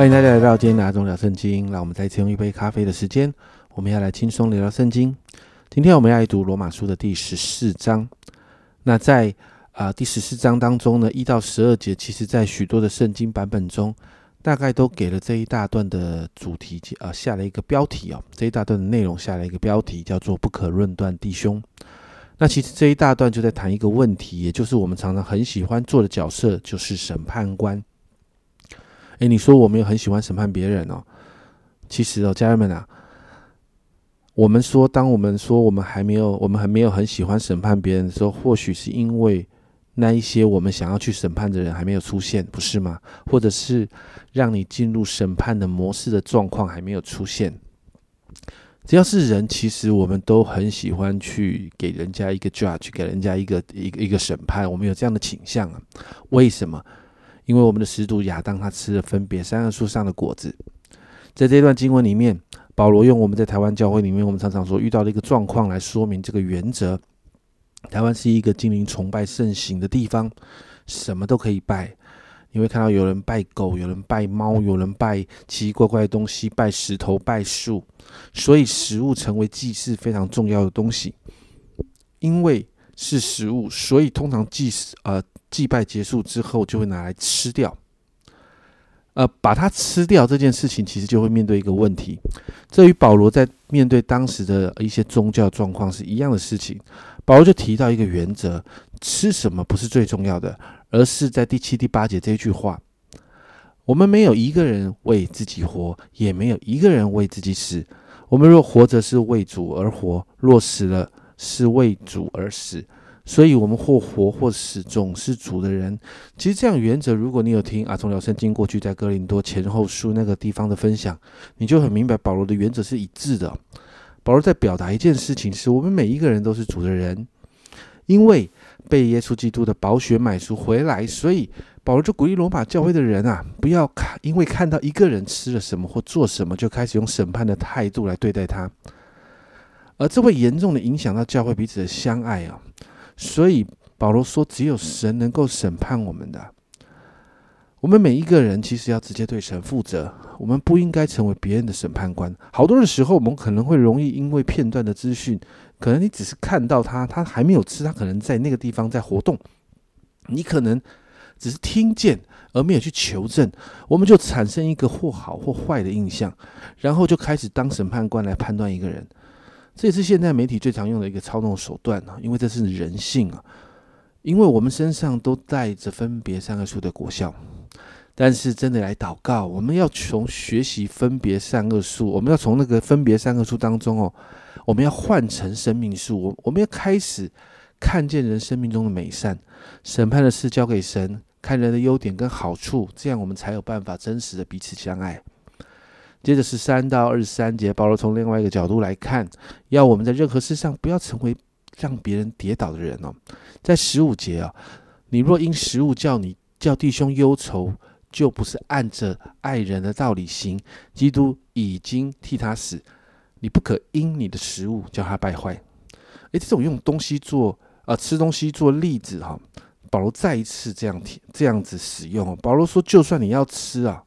欢迎大家来到今天的阿忠聊圣经。让我们再次用一杯咖啡的时间，我们要来轻松聊聊圣经。今天我们要来读罗马书的第十四章。那在啊第十四章当中呢，一到十二节，其实在许多的圣经版本中，大概都给了这一大段的主题啊下了一个标题哦。这一大段的内容下了一个标题，叫做“不可论断弟兄”。那其实这一大段就在谈一个问题，也就是我们常常很喜欢做的角色，就是审判官。诶，你说我们也很喜欢审判别人哦。其实哦，家人们啊，我们说，当我们说我们还没有，我们还没有很喜欢审判别人的时候，或许是因为那一些我们想要去审判的人还没有出现，不是吗？或者是让你进入审判的模式的状况还没有出现。只要是人，其实我们都很喜欢去给人家一个 judge，给人家一个一个一个审判。我们有这样的倾向啊？为什么？因为我们的始祖亚当他吃了分别三个树上的果子，在这段经文里面，保罗用我们在台湾教会里面我们常常所遇到的一个状况来说明这个原则。台湾是一个精灵崇拜盛行的地方，什么都可以拜。你会看到有人拜狗，有人拜猫，有人拜奇奇怪怪的东西，拜石头、拜树，所以食物成为祭祀非常重要的东西。因为是食物，所以通常祭祀呃。祭拜结束之后，就会拿来吃掉。呃，把它吃掉这件事情，其实就会面对一个问题。这与保罗在面对当时的一些宗教状况是一样的事情。保罗就提到一个原则：吃什么不是最重要的，而是在第七、第八节这句话：我们没有一个人为自己活，也没有一个人为自己死。我们若活着是为主而活，若死了是为主而死。所以，我们或活或死，总是主的人。其实，这样原则，如果你有听阿从聊圣经过去在哥林多前后书那个地方的分享，你就很明白保罗的原则是一致的。保罗在表达一件事情：是我们每一个人都是主的人，因为被耶稣基督的宝血买赎回来。所以，保罗就鼓励罗马教会的人啊，不要看，因为看到一个人吃了什么或做什么，就开始用审判的态度来对待他，而这会严重的影响到教会彼此的相爱啊。所以保罗说：“只有神能够审判我们的。我们每一个人其实要直接对神负责。我们不应该成为别人的审判官。好多的时候，我们可能会容易因为片段的资讯，可能你只是看到他，他还没有吃，他可能在那个地方在活动。你可能只是听见，而没有去求证，我们就产生一个或好或坏的印象，然后就开始当审判官来判断一个人。”这也是现在媒体最常用的一个操纵手段啊，因为这是人性啊，因为我们身上都带着分别善恶树的果效，但是真的来祷告，我们要从学习分别善恶树，我们要从那个分别善恶树当中哦，我们要换成生命树，我我们要开始看见人生命中的美善，审判的事交给神，看人的优点跟好处，这样我们才有办法真实的彼此相爱。接着是三到二十三节，保罗从另外一个角度来看，要我们在任何事上不要成为让别人跌倒的人哦。在十五节啊，你若因食物叫你叫弟兄忧愁，就不是按着爱人的道理行。基督已经替他死，你不可因你的食物叫他败坏。诶，这种用东西做啊吃东西做例子哈，保罗再一次这样提这样子使用。保罗说，就算你要吃啊。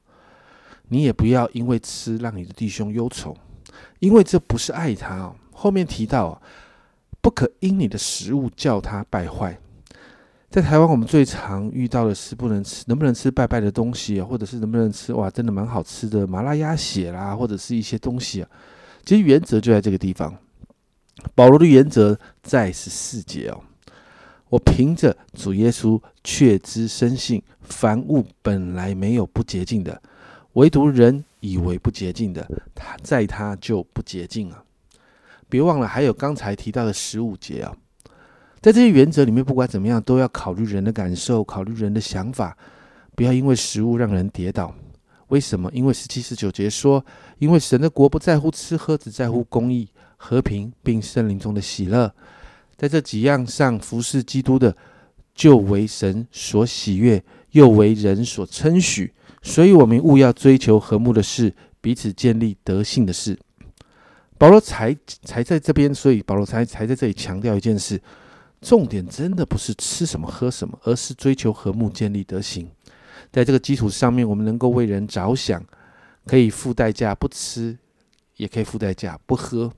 你也不要因为吃让你的弟兄忧愁，因为这不是爱他哦。后面提到，不可因你的食物叫他败坏。在台湾，我们最常遇到的是不能吃，能不能吃拜拜的东西，或者是能不能吃哇，真的蛮好吃的麻辣鸭血啦，或者是一些东西啊。其实原则就在这个地方。保罗的原则在十四节哦，我凭着主耶稣确知深信，凡物本来没有不洁净的。唯独人以为不洁净的，他在他就不洁净了。别忘了，还有刚才提到的十五节啊，在这些原则里面，不管怎么样，都要考虑人的感受，考虑人的想法，不要因为食物让人跌倒。为什么？因为十七、十九节说，因为神的国不在乎吃喝，只在乎公义、和平，并圣灵中的喜乐。在这几样上服侍基督的，就为神所喜悦，又为人所称许。所以，我们务要追求和睦的事，彼此建立德性的事。保罗才才在这边，所以保罗才才在这里强调一件事：重点真的不是吃什么喝什么，而是追求和睦，建立德行。在这个基础上面，我们能够为人着想，可以付代价不吃，也可以付代价不喝。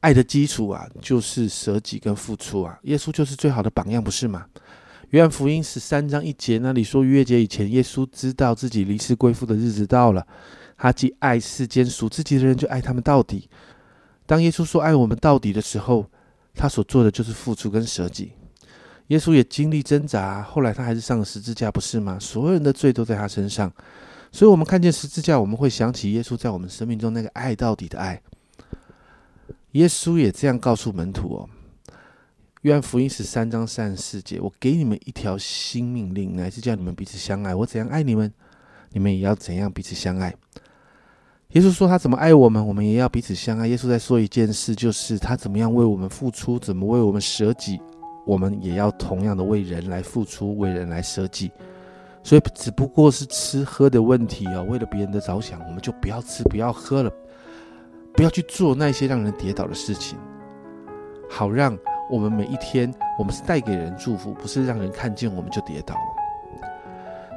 爱的基础啊，就是舍己跟付出啊。耶稣就是最好的榜样，不是吗？约翰福音十三章一节那里说，逾越节以前，耶稣知道自己离世归父的日子到了，他既爱世间属自己的人，就爱他们到底。当耶稣说爱我们到底的时候，他所做的就是付出跟舍己。耶稣也经历挣扎，后来他还是上了十字架，不是吗？所有人的罪都在他身上，所以，我们看见十字架，我们会想起耶稣在我们生命中那个爱到底的爱。耶稣也这样告诉门徒哦，《约翰福音》十三章三十四节：“我给你们一条新命令，乃是叫你们彼此相爱。我怎样爱你们，你们也要怎样彼此相爱。”耶稣说他怎么爱我们，我们也要彼此相爱。耶稣在说一件事，就是他怎么样为我们付出，怎么为我们舍己，我们也要同样的为人来付出，为人来舍己。所以，只不过是吃喝的问题啊！为了别人的着想，我们就不要吃，不要喝了。不要去做那些让人跌倒的事情，好让我们每一天，我们是带给人祝福，不是让人看见我们就跌倒。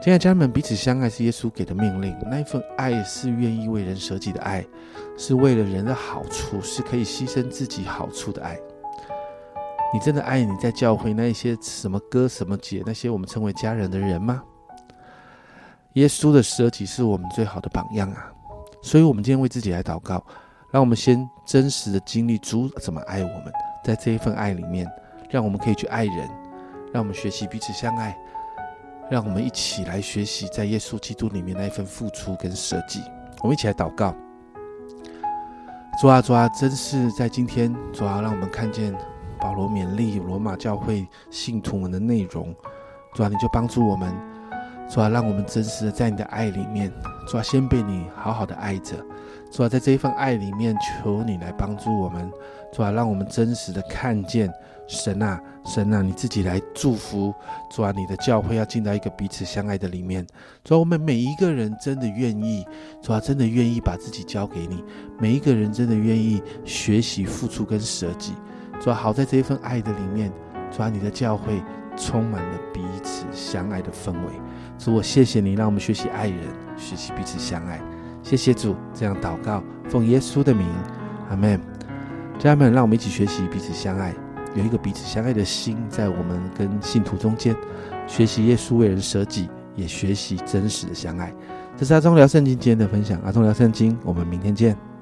亲爱的家人们，彼此相爱是耶稣给的命令，那一份爱是愿意为人舍己的爱，是为了人的好处，是可以牺牲自己好处的爱。你真的爱你在教会那一些什么哥什么姐那些我们称为家人的人吗？耶稣的舍己是我们最好的榜样啊！所以，我们今天为自己来祷告。让我们先真实的经历主怎么爱我们，在这一份爱里面，让我们可以去爱人，让我们学习彼此相爱，让我们一起来学习在耶稣基督里面那一份付出跟舍己。我们一起来祷告，主啊主啊，真是在今天，主啊，让我们看见保罗勉励罗马教会信徒们的内容，主啊，你就帮助我们，主啊，让我们真实的在你的爱里面，主啊，先被你好好的爱着。主啊，在这一份爱里面，求你来帮助我们，主啊，让我们真实的看见神啊，神啊，你自己来祝福，主啊，你的教会要进到一个彼此相爱的里面。主啊，我们每一个人真的愿意，主啊，真的愿意把自己交给你，每一个人真的愿意学习付出跟舍己。主啊，好在这一份爱的里面，主啊，你的教会充满了彼此相爱的氛围。主，我谢谢你，让我们学习爱人，学习彼此相爱。谢谢主，这样祷告，奉耶稣的名，阿门。家人们，让我们一起学习彼此相爱，有一个彼此相爱的心在我们跟信徒中间，学习耶稣为人舍己，也学习真实的相爱。这是阿忠聊圣经今天的分享，阿忠聊圣经，我们明天见。